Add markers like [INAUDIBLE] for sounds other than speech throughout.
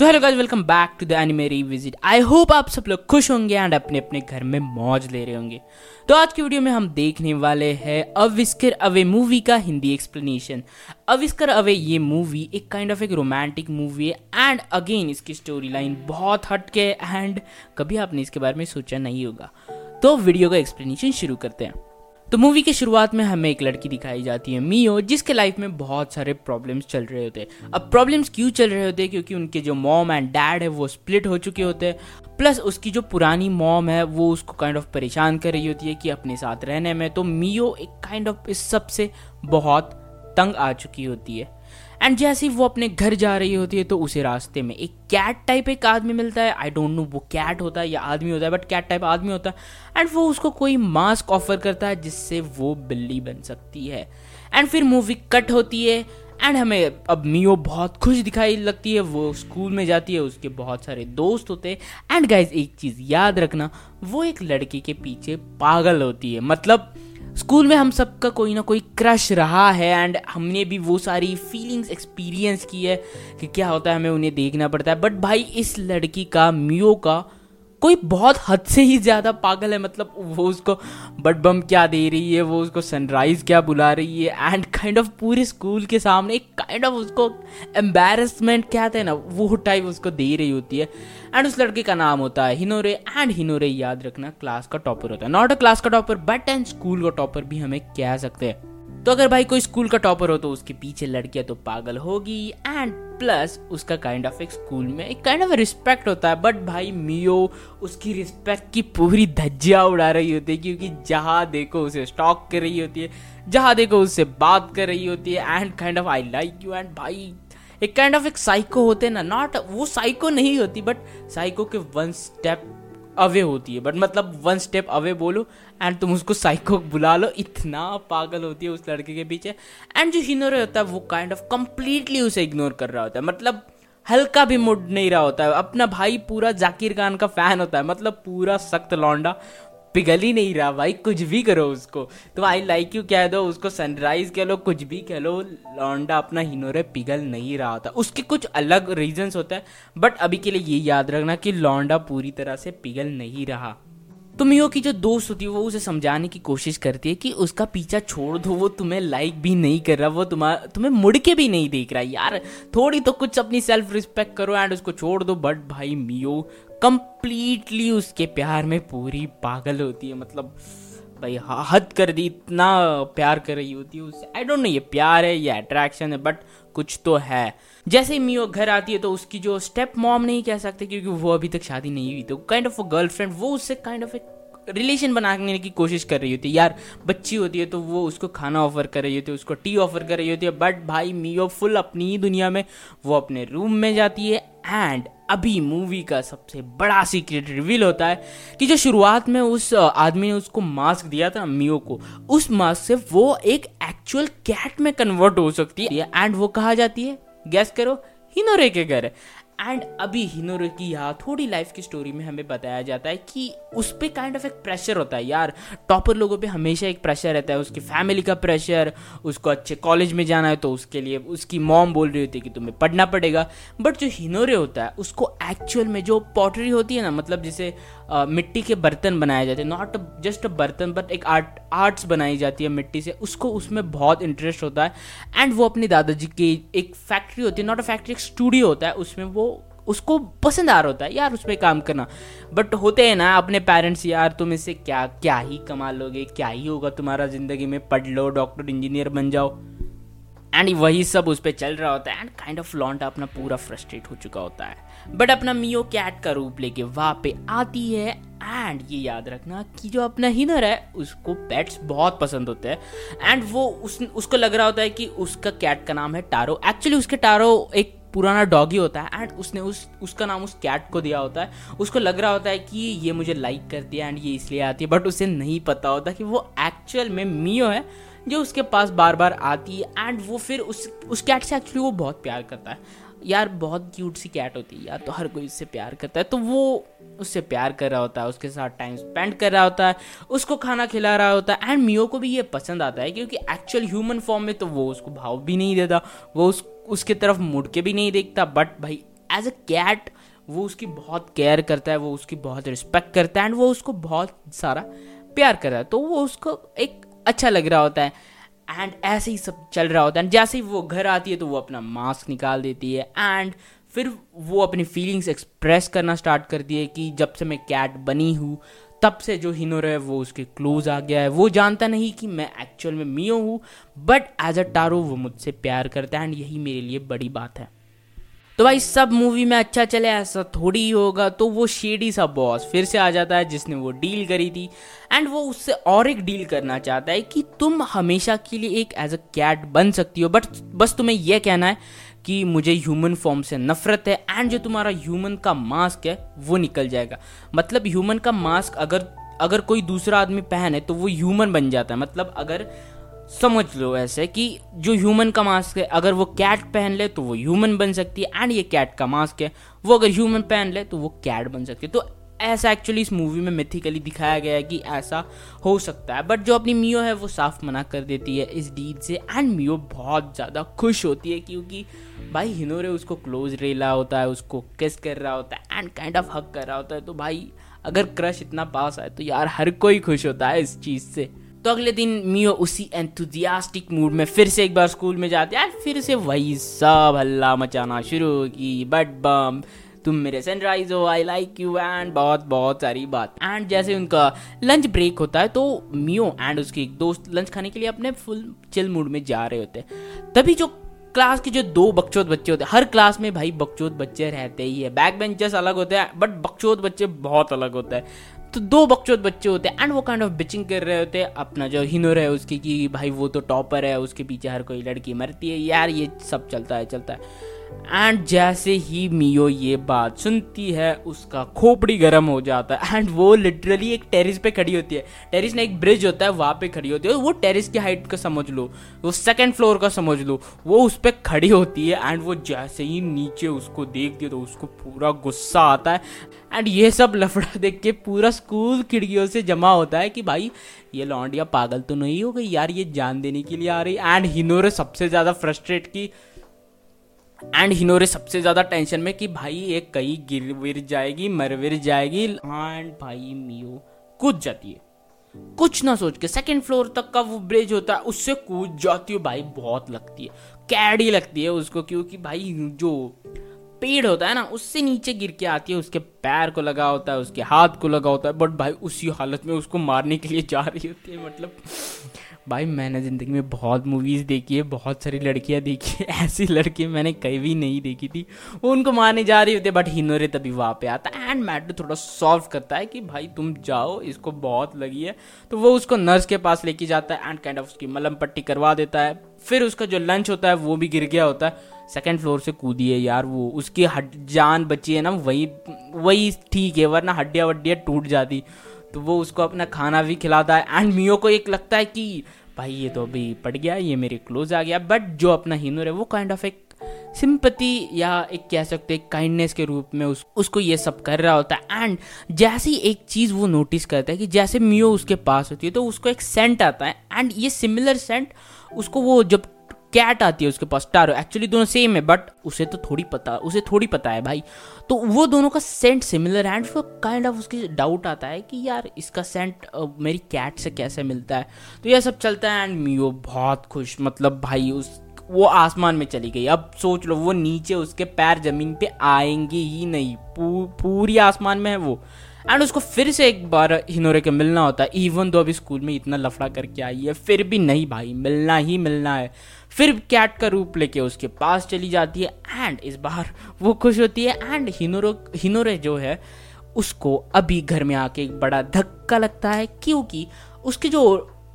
तो hello guys welcome back to the anime revisit I hope आप सब लोग खुश होंगे एंड अपने अपने घर में मौज ले रहे होंगे। तो आज की वीडियो में हम देखने वाले हैं अविस्कर अवे मूवी का Hindi explanation A Whisker Away ये मूवी एक काइंड ऑफ़ एक रोमांटिक मूवी है एंड अगेन इसकी स्टोरी लाइन बहुत हटके एंड कभी आपने इसके बारे में सोचा नहीं होगा। तो वीडियो का एक्सप्लेनेशन शुरू करते हैं। तो मूवी के शुरुआत में हमें एक लड़की दिखाई जाती है मियो जिसके लाइफ में बहुत सारे प्रॉब्लम्स चल रहे होते हैं। अब प्रॉब्लम्स क्यों चल रहे होते हैं? क्योंकि उनके जो मॉम एंड डैड है, वो स्प्लिट हो चुके होते हैं। प्लस उसकी जो पुरानी मॉम है, वो उसको काइंड ऑफ़ परेशान कर रही होती है कि अपने साथ रहने में। तो मियो एक काइंड ऑफ़ इस सबसे बहुत तंग आ चुकी होती है। एंड जैसे ही वो अपने घर जा रही होती है तो उसे रास्ते में एक कैट टाइप एक आदमी मिलता है। आई डोंट नो वो कैट होता है या आदमी होता है बट कैट टाइप आदमी होता है। एंड वो उसको कोई मास्क ऑफ़र करता है, जिससे वो बिल्ली बन सकती है। एंड फिर मूवी कट होती है एंड हमें अब मियो बहुत खुश दिखाई लगती है। वो स्कूल में जाती है, उसके बहुत सारे दोस्त होते हैं। एंड गाइज़ एक चीज़ याद रखना, वो एक लड़के के पीछे पागल होती है। मतलब स्कूल में हम सबका कोई ना कोई क्रश रहा है एंड हमने भी वो सारी फीलिंग्स एक्सपीरियंस की है कि क्या होता है, हमें उन्हें देखना पड़ता है। बट भाई, इस लड़की का, मियो का कोई बहुत हद से ही ज़्यादा पागल है मतलब वो उसको बट बम क्या दे रही है, वो उसको सनराइज क्या बुला रही है एंड काइंड ऑफ़ पूरे स्कूल के सामने एक काइंड ऑफ़ उसको एम्बेरसमेंट कहते हैं ना, वो टाइप उसको दे रही होती है। एंड उस लड़के का नाम होता है हिनोरे एंड हिनोरे याद रखना क्लास का टॉपर होता है। नॉट अ क्लास का टॉपर बट एंड स्कूल का टॉपर भी हमें कह सकते हैं। तो अगर भाई कोई स्कूल का टॉपर हो तो उसके पीछे लड़कियाँ तो पागल होगी। एंड प्लस उसका काइंड ऑफ़ एक स्कूल में एक काइंड ऑफ़ रिस्पेक्ट होता है। बट भाई मियो, उसकी रिस्पेक्ट की पूरी धज्जियाँ उड़ा रही होती है क्योंकि जहाँ देखो उसे स्टॉक कर रही होती है, जहाँ देखो उससे बात कर रही होती है। And kind of I like you and भाई। एक काइंड ऑफ़ एक साइको होते ना। नॉट वो साइको नहीं होती बट साइको के वन स्टेप अवे होती है। बट मतलब वन स्टेप अवे बोलो एंड तुम उसको साइको बुला लो। इतना पागल होती है उस लड़के के पीछे। एंड जो हिनोरे होता है, वो काइंड ऑफ़ कंप्लीटली उसे इग्नोर कर रहा होता है। मतलब हल्का भी मूड नहीं रहा होता है। अपना भाई पूरा जाकिर खान का फ़ैन होता है। मतलब पूरा सख्त लौंडा। पिघल ही नहीं रहा भाई, कुछ भी करो उसको। तो आई लाइक यू कह दो, उसको सनराइज कह लो, कुछ भी कह लो, लौंडा अपना हिनोरे पिघल नहीं रहा था। उसके कुछ अलग रीजंस होते हैं बट अभी के लिए ये याद रखना कि लौंडा पूरी तरह से पिघल नहीं रहा। तो मियो की जो दोस्त होती है, वो उसे समझाने की कोशिश करती है कि उसका पीछा छोड़ दो, वो तुम्हें लाइक भी नहीं कर रहा, वो तुम्हारा तुम्हें मुड़ के भी नहीं देख रहा। यार, थोड़ी तो कुछ अपनी सेल्फ रिस्पेक्ट करो एंड उसको छोड़ दो बट भाई मियो कंप्लीटली उसके प्यार में पूरी पागल होती है मतलब भाई हद कर दी, इतना प्यार कर रही होती है उससे। आई डोंट नो ये प्यार है, या अट्रैक्शन है बट कुछ तो है। जैसे ही मियो घर आती है तो उसकी जो स्टेप मॉम नहीं कह सकते, क्योंकि वो अभी तक शादी नहीं हुई तो काइंड ऑफ़ अ गर्लफ्रेंड वो उससे काइंड ऑफ़ एक रिलेशन बनाने की कोशिश कर रही होती है। यार, बच्ची होती है तो वो उसको खाना ऑफ़र कर रही होती है, उसको टी ऑफ़र कर रही होती है बट भाई मियो फुल अपनी ही दुनिया में, वो अपने रूम में जाती है। एंड अभी मूवी का सबसे बड़ा सीक्रेट रिवील होता है कि जो शुरुआत में उस आदमी ने उसको मास्क दिया था मियो को, उस मास्क से वो एक एक्चुअल कैट में कन्वर्ट हो सकती है। एंड वो कहा जाती है? गैस करो हिनोरे के घर एंड अभी हिनोर की यहाँ थोड़ी लाइफ की स्टोरी में हमें बताया जाता है कि उस पर काइंड ऑफ़ एक प्रेशर होता है। यार टॉपर लोगों पे हमेशा एक प्रेशर रहता है। उसकी फैमिली का प्रेशर उसको अच्छे कॉलेज में जाना है तो उसके लिए उसकी मॉम बोल रही होती है कि तुम्हें पढ़ना पड़ेगा। बट जो हिनोरे होता है, उसको एक्चुअल में जो पॉटरी होती है ना मतलब जैसे मिट्टी के बर्तन बनाए जाते हैं। नॉट जस्ट अ बर्तन बट एक आर्ट आर्ट्स बनाई जाती है मिट्टी से, उसको उसमें बहुत इंटरेस्ट होता है। एंड वो अपने दादाजी की एक फैक्ट्री होती है नॉट अ फैक्ट्री एक स्टूडियो होता है, उसमें वो, उसको पसंद आ रहा होता है, यार उस पर काम करना। बट होते हैं ना अपने पेरेंट्स यार तुम इससे क्या क्या ही कमा लोगे, क्या ही होगा तुम्हारा ज़िंदगी में, पढ़ लो डॉक्टर इंजीनियर बन जाओ। एंड वही सब उस पर चल रहा होता है एंड काइंड ऑफ़ लॉन्ट अपना पूरा फ्रस्ट्रेट हो चुका होता है। बट अपना मियो कैट का रूप लेके वहाँ पे आती है एंड ये याद रखना कि जो अपना हिनर है, उसको पेट्स बहुत पसंद होते हैं। एंड वो उस, उसको लग रहा होता है कि उसका कैट का नाम है टारो एक्चुअली उसके टारो एक पुराना डॉगी होता है एंड उसने उस, उसका नाम उस कैट को दिया होता है। उसको लग रहा होता है कि ये मुझे लाइक करती है एंड ये इसलिए आती है बट उसे नहीं पता होता कि वो एक्चुअल में मियो है, जो उसके पास बार बार आती है एंड वो फिर उस उस कैट से एक्चुअली वो बहुत प्यार करता है। यार बहुत क्यूट सी कैट होती है यार तो हर कोई उससे प्यार करता है। तो वो उससे प्यार कर रहा होता है, उसके साथ टाइम स्पेंड कर रहा होता है, उसको खाना खिला रहा होता है। एंड मियो को भी ये पसंद आता है, क्योंकि एक्चुअल ह्यूमन फॉर्म में तो वो उसको भाव भी नहीं देता, वो उस, उसके तरफ़ मुड़ के भी नहीं देखता। बट भाई एज अ कैट वो उसकी बहुत केयर करता है, वो उसकी बहुत रिस्पेक्ट करता है एंड वो उसको बहुत सारा प्यार कर रहा है। तो वो उसको एक अच्छा लग रहा होता है। एंड ऐसे ही सब चल रहा होता है जैसे ही वो घर आती है तो वो अपना मास्क निकाल देती है एंड फिर वो अपनी फीलिंग्स एक्सप्रेस करना स्टार्ट करती है कि जब से मैं कैट बनी हूँ, तब से जो हिनोर है वो उसके क्लोज आ गया है। वो जानता नहीं कि मैं एक्चुअल में मियो हूँ बट एज अ टारो वो मुझसे प्यार करता है एंड यही मेरे लिए बड़ी बात है। तो भाई सब मूवी में अच्छा चले, ऐसा थोड़ी ही होगा। तो वो शेडी सा बॉस फिर से आ जाता है, जिसने वो डील करी थी। एंड वो उससे और एक डील करना चाहता है कि तुम हमेशा के लिए एक एज अ कैट बन सकती हो। बट बस तुम्हें यह कहना है कि मुझे ह्यूमन फॉर्म से नफरत है एंड जो तुम्हारा ह्यूमन का मास्क है, वो निकल जाएगा। मतलब ह्यूमन का मास्क अगर अगर कोई दूसरा आदमी पहने तो वो ह्यूमन बन जाता है। मतलब अगर समझ लो ऐसे कि जो ह्यूमन का मास्क है, अगर वो कैट पहन ले तो वो ह्यूमन बन सकती है एंड ये कैट का मास्क है, वो अगर ह्यूमन पहन ले तो वो कैट बन सकती है। तो ऐसा एक्चुअली इस मूवी में मिथिकली दिखाया गया है कि ऐसा हो सकता है। बट जो अपनी मियो है, वो साफ़ मना कर देती है इस डीड से एंड मियो बहुत ज़्यादा खुश होती है क्योंकि, भाई, हिनोरे उसको क्लोज रेला होता है, उसको किस कर रहा होता है एंड काइंड ऑफ़ हक कर रहा होता है। तो भाई, अगर क्रश इतना पास आए तो यार हर कोई खुश होता है इस चीज़ से। तो अगले दिन मियो उसी एंथुजियास्टिक मूड में फिर से एक बार स्कूल में जाते हैं। फिर से वही सब हल्ला मचाना शुरू की। बट बम तुम मेरे सनराइज हो आई लाइक यू एंड बहुत बहुत सारी बात। एंड जैसे उनका लंच ब्रेक होता है तो मियो एंड उसके एक दोस्त लंच खाने के लिए अपने फुल चिल मूड में जा रहे होते हैं। तभी जो क्लास के जो दो बकचोद बच्चे होते हैं, हर क्लास में भाई बकचोद बच्चे रहते ही है। बैक बेंचर्स अलग होते हैं बट बकचोद बच्चे बहुत अलग होते हैं। तो दो बकचोद बच्चे होते हैं एंड वो काइंड ऑफ़ बिचिंग कर रहे होते हैं, अपना जो हिनोर है उसकी कि भाई वो तो टॉपर है, उसके पीछे हर कोई लड़की मरती है, यार ये सब चलता है चलता है। एंड जैसे ही मियो ये बात सुनती है, उसका खोपड़ी गर्म हो जाता है। एंड वो लिटरली एक टेरिस पे खड़ी होती है। टेरिस में एक ब्रिज होता है, वहाँ पे खड़ी होती है। वो टेरिस की हाइट का समझ लो। वो सेकंड फ्लोर का समझ लो। वो उस पर खड़ी होती है एंड वो जैसे ही नीचे उसको देखती है तो उसको पूरा गुस्सा आता है। एंड ये सब लफड़ा देख के पूरा स्कूल खिड़कियों से जमा होता है कि भाई, ये लौंडिया पागल तो नहीं हो गई यार, ये जान देने के लिए आ रही एंड हिनोरे सबसे ज़्यादा फ्रस्ट्रेट की एंड हिनोरे सबसे ज़्यादा टेंशन में कि भाई ये कहीं गिर विर जाएगी, मर विर जाएगी एंड भाई मियो, कूद जाती है। कुछ ना सोच के सेकंड फ्लोर तक का वो ब्रिज होता है, उससे कूद जाती है भाई, बहुत लगती है। कैडी लगती है उसको, क्योंकि भाई जो पेड़ होता है ना, उससे नीचे गिर के आती है, उसके पैर को लगा होता है, उसके हाथ को लगा होता है बट भाई उसी हालत में उसको मारने के लिए जा रही होती है मतलब भाई, मैंने ज़िंदगी में बहुत मूवीज़ देखी है, बहुत सारी लड़कियाँ देखी है। [LAUGHS] ऐसी लड़की मैंने कहीं भी नहीं देखी थी। वो उनको मारने जा रही होती है बट हिनोरे तभी वहाँ पे आता है। एंड मैटर थोड़ा सॉल्व करता है कि, भाई, तुम जाओ, इसको बहुत लगी है। तो वो उसको नर्स के पास लेके जाता है एंड काइंड ऑफ़ उसकी मलम पट्टी करवा देता है। फिर उसका जो लंच होता है, वो भी गिर गया होता है। सेकेंड फ्लोर से कूदी है यार वो। उसकी हड जान बची है ना, वही वही ठीक है, वरना हड्डियाँ वड्डियाँ टूट जाती। तो वो उसको अपना खाना भी खिलाता है। एंड मियो को एक लगता है कि भाई ये तो अभी पड़ गया ये मेरे क्लोज आ गया। बट जो अपना हिनूर है वो काइंड ऑफ़ एक सिंपति या एक कह सकते हैं काइंडनेस के रूप में उस, उसको ये सब कर रहा होता है। एंड जैसी एक चीज़ वो नोटिस करता है कि जैसे मियो उसके पास होती है तो उसको एक सेंट आता है। एंड ये सिमिलर सेंट उसको वो जब कैट आती है उसके पास टारो एक्चुअली दोनों सेम है बट उसे तो थोड़ी पता उसे थोड़ी पता है भाई। तो वो दोनों का सेंट सिमिलर है एंड फिर काइंड ऑफ़ उसकी डाउट आता है कि यार इसका सेंट मेरी कैट से कैसे मिलता है? तो यह सब चलता है एंड मियो बहुत खुश। मतलब भाई उस वो आसमान में चली गई। अब सोच लो वो नीचे उसके पैर ज़मीन पे आएँगे ही नहीं। पू, पूरी आसमान में है वो। एंड उसको फिर से एक बार हिनोरे के मिलना होता है इवन दो अभी स्कूल में इतना लफड़ा करके आई है, फिर भी नहीं भाई, मिलना ही मिलना है। फिर कैट का रूप लेके उसके पास चली जाती है एंड इस बार वो खुश होती है एंड हिनोरो, हिनोरे जो है, उसको अभी घर में आके एक बड़ा धक्का लगता है, क्योंकि उसके जो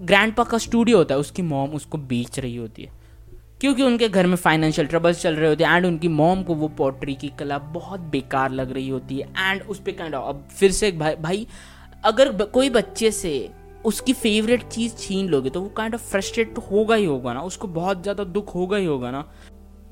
ग्रैंड का स्टूडियो होता है, उसकी मॉम उसको बेच रही होती है। क्योंकि उनके घर में फाइनेंशियल ट्रबल्स चल रहे होते हैं एंड उनकी मॉम को वो पोट्री की कला बहुत बेकार लग रही होती है एंड उस पर काइंड अब फिर से भाई भाई, अगर कोई बच्चे से उसकी फेवरेट चीज़ छीन लोगे तो वो काइंड ऑफ़ फ्रस्ट्रेट होगा ही होगा ना, उसको बहुत ज़्यादा दुख होगा ही होगा ना।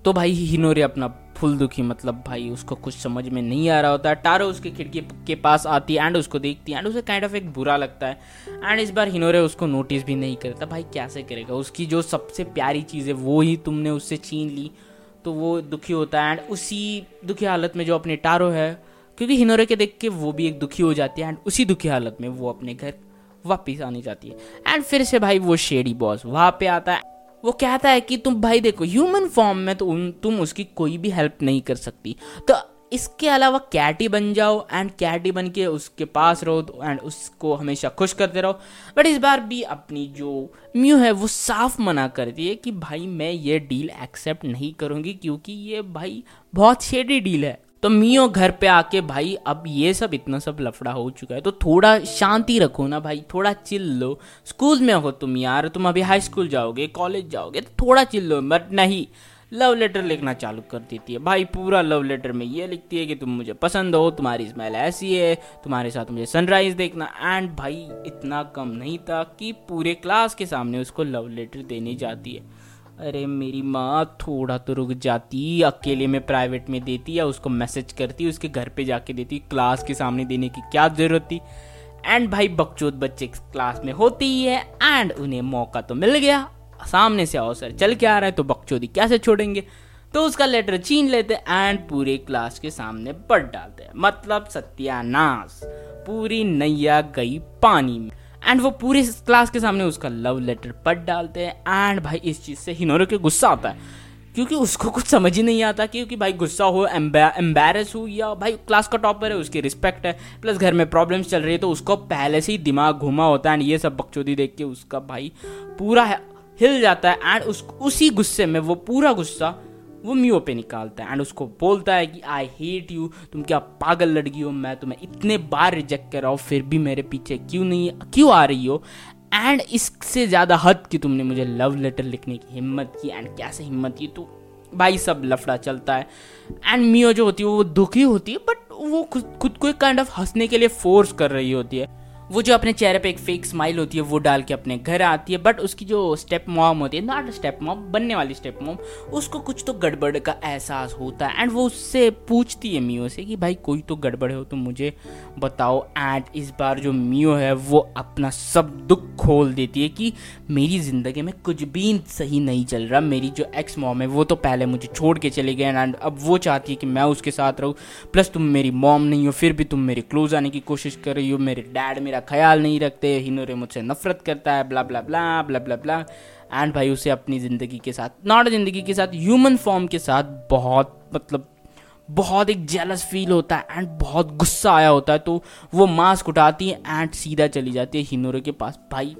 तो भाई, हिनोरे अपना फुल दुखी मतलब भाई उसको कुछ समझ में नहीं आ रहा होता। है टारो उसके खिड़की के पास आती है एंड उसको देखती है एंड उसे काइंड ऑफ़ एक बुरा लगता है। एंड इस बार हिनोरे उसको नोटिस भी नहीं करता, भाई कैसे करेगा? उसकी जो सबसे प्यारी चीज़ है, वो ही तुमने उससे छीन ली तो वो दुखी होता है। एंड उसी दुखी हालत में जो अपने टारो है, क्योंकि हिनोरे के देख के वो भी एक दुखी हो जाती है एंड उसी दुखी हालत में वो अपने घर वापिस आने जाती है। एंड फिर से भाई वो शेडी बॉस वहाँ पे आता है। वो कहता है कि तुम भाई देखो ह्यूमन फॉर्म में तो तुम उसकी कोई भी हेल्प नहीं कर सकती। तो इसके अलावा कैटी बन जाओ एंड कैटी बन के उसके पास रहो एंड उसको हमेशा खुश करते रहो। बट इस बार भी अपनी जो म्यू है, वो साफ़ मना करती है कि भाई मैं ये डील एक्सेप्ट नहीं करूँगी क्योंकि ये भाई बहुत शेडी डील है। तो मियो घर पे आके भाई, अब ये सब इतना सब लफड़ा हो चुका है तो थोड़ा शांति रखो ना भाई, थोड़ा चिल लो। स्कूल में हो तुम यार, तुम अभी हाई स्कूल जाओगे कॉलेज जाओगे तो थोड़ा चिल लो बट नहीं। लव लेटर लिखना चालू कर देती है। भाई, पूरा लव लेटर में ये लिखती है कि तुम मुझे पसंद हो, तुम्हारी स्मेल ऐसी है, तुम्हारे साथ मुझे सनराइज देखना। एंड भाई, इतना कम नहीं था कि पूरे क्लास के सामने उसको लव लेटर देने जाती है। अरे मेरी माँ थोड़ा तो रुक जाती, अकेले में प्राइवेट में देती या उसको मैसेज करती, उसके घर पे जाके देती क्लास के सामने देने की क्या ज़रूरत थी? एंड भाई बकचोद बच्चे क्लास में होती ही है एंड उन्हें मौका तो मिल गया। सामने से अवसर चल के आ रहा है तो बकचोदी कैसे छोड़ेंगे? तो उसका लेटर छीन लेते एंड पूरे क्लास के सामने पढ़ डालते मतलब सत्यानाश, पूरी नैया गई पानी में। एंड वो पूरे क्लास के सामने उसका लव लेटर पढ़ डालते हैं। एंड भाई, इस चीज़ से हिनोरो के गुस्सा आता है। क्योंकि उसको कुछ समझ ही नहीं आता क्योंकि भाई गुस्सा हो एम्बेरस हो, या भाई क्लास का टॉपर है, उसकी रिस्पेक्ट है। प्लस घर में प्रॉब्लम्स चल रही है तो उसको पहले से ही दिमाग घुमा होता है। एंड ये सब बकचोदी देख के उसका भाई पूरा हिल जाता है। एंड उस, उसी गुस्से में वो पूरा गुस्सा वो मियो पे निकालता है एंड उसको बोलता है कि आई हेट यू तुम क्या पागल लड़की हो, मैं तुम्हें इतने बार रिजेक्ट कर रहा हूँ, फिर भी मेरे पीछे क्यों नहीं, क्यों आ रही हो? एंड इससे ज़्यादा हद कि तुमने मुझे लव लेटर लिखने की हिम्मत की एंड कैसे हिम्मत की? तो भाई सब लफड़ा चलता है एंड मियो जो होती है वो दुखी होती है बट वो खुद खुद को एक काइंड ऑफ़ हंसने के लिए फोर्स कर रही होती है। वो जो अपने चेहरे पे एक फेक स्माइल होती है, वो डाल के अपने घर आती है बट उसकी जो स्टेप मॉम होती है नॉट स्टेप मॉम बनने वाली स्टेप मॉम उसको कुछ तो गड़बड़ का एहसास होता है एंड वो उससे पूछती है मियो से कि, भाई, कोई तो गड़बड़ हो तो मुझे बताओ। एंड इस बार जो मियो है, वो अपना सब दुख खोल देती है कि, मेरी ज़िंदगी में कुछ भी सही नहीं चल रहा। मेरी जो एक्स मॉम है, वो तो पहले मुझे छोड़ के चले गए एंड अब वो चाहती है कि मैं उसके साथ रहूँ। प्लस तुम मेरी मॉम नहीं हो, फिर भी तुम मेरे क्लोज आने की कोशिश कर रही हो, मेरे डैड मेरा ख्याल नहीं रखते हिनोरे मुझसे नफरत करता है blah blah blah blah blah blah and भाई उसे अपनी ज़िंदगी के साथ नॉट ज़िंदगी के साथ ह्यूमन फॉर्म के साथ बहुत मतलब बहुत एक जेलस फील होता है एंड बहुत गुस्सा आया होता है तो वो मास्क उठाती है एंड सीधा चली जाती है हिनोरे के पास। भाई,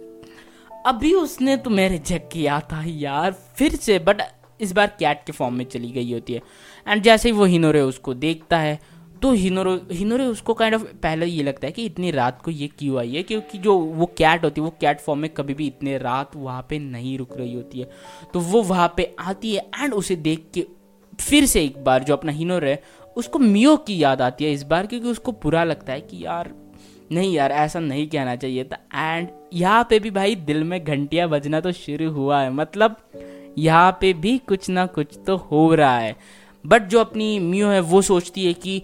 अभी उसने तो मेरे रिजेक्ट किया था यार, फिर से बट इस बार कैट के फॉर्म में चली गई होती है। एंड जैसे ही वो हिनोरे उसको देखता है तो हिनोरो, हिनोरे उसको काइंड ऑफ़ पहले ये लगता है कि इतनी रात को ये क्यों आई है? क्योंकि जो वो कैट होती है, वो कैट फॉर्म में कभी भी इतने रात वहाँ पे नहीं रुक रही होती है। तो वो वहाँ पे आती है एंड उसे देख के फिर से एक बार जो अपना हिनोर है, उसको मियो की याद आती है इस बार क्योंकि उसको बुरा लगता है कि यार, नहीं यार, ऐसा नहीं कहना चाहिए था। एंड यहाँ पे भी भाई दिल में घंटियाँ बजना तो शुरू हुआ है। मतलब यहाँ पे भी कुछ ना कुछ तो हो रहा है। बट जो अपनी मियो है, वो सोचती है कि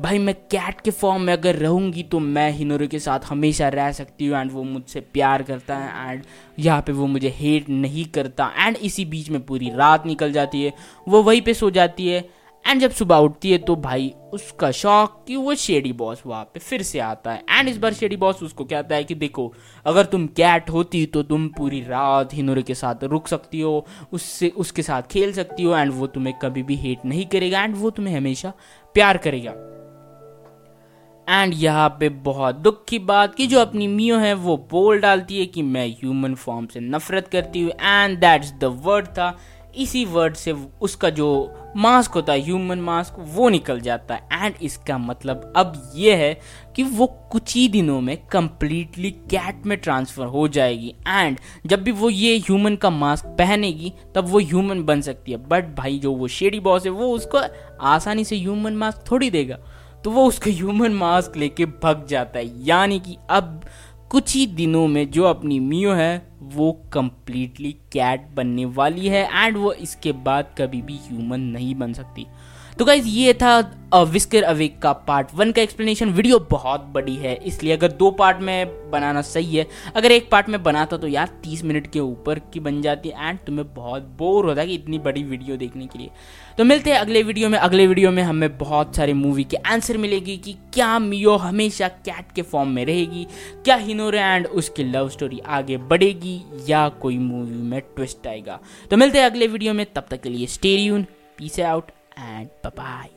भाई मैं कैट के फॉर्म में अगर रहूँगी तो मैं हिनोरो के साथ हमेशा रह सकती हूँ एंड वो मुझसे प्यार करता है एंड यहाँ पे वो मुझे हेट नहीं करता एंड इसी बीच में पूरी रात निकल जाती है। वो वहीं पे सो जाती है एंड जब सुबह उठती है तो भाई उसका शौक कि वो शेडी बॉस वहाँ पे फिर से आता है एंड इस बार शेडी बॉस उसको कहता है कि देखो, अगर तुम कैट होती तो तुम पूरी रात हिनोरे के साथ रुक सकती हो, उससे, उसके साथ खेल सकती हो एंड वो तुम्हें कभी भी हेट नहीं करेगा एंड वो तुम्हें हमेशा प्यार करेगा। एंड यहाँ पे बहुत दुख की बात कि जो अपनी मियो है, वो बोल डालती है कि मैं ह्यूमन फॉर्म से नफरत करती हूँ। एंड दैट्स द वर्ड था। इसी वर्ड से उसका जो मास्क होता है ह्यूमन मास्क वो निकल जाता है। एंड इसका मतलब अब ये है कि वो कुछ ही दिनों में कंप्लीटली कैट में ट्रांसफ़र हो जाएगी। एंड जब भी वो ये ह्यूमन का मास्क पहनेगी, तब वो ह्यूमन बन सकती है। बट भाई, जो वो शेडी बॉस है, वो उसको आसानी से ह्यूमन मास्क थोड़ी देगा। तो वो उसका ह्यूमन मास्क लेके भग जाता है। यानी कि अब कुछ ही दिनों में जो अपनी मियो है, वो कम्प्लीटली कैट बनने वाली है एंड वो इसके बाद कभी भी ह्यूमन नहीं बन सकती। तो गाइज़ ये था विस्कर अवेक का पार्ट वन का एक्सप्लेनेशन वीडियो बहुत बड़ी है, इसलिए अगर दो पार्ट में बनाना सही है। अगर एक पार्ट में बनाता तो यार तीस मिनट के ऊपर की बन जाती है एंड तुम्हें बहुत बोर होता कि इतनी बड़ी वीडियो देखने के लिए। तो मिलते हैं अगले वीडियो में। अगले वीडियो में हमें बहुत सारे मूवी के आंसर मिलेगी कि क्या मियो हमेशा कैट के फॉर्म में रहेगी, क्या हिनोरे एंड उसकी लव स्टोरी आगे बढ़ेगी या कोई मूवी में ट्विस्ट आएगा। तो मिलते हैं अगले वीडियो में। तब तक के लिए स्टेरियन peace out and bye bye.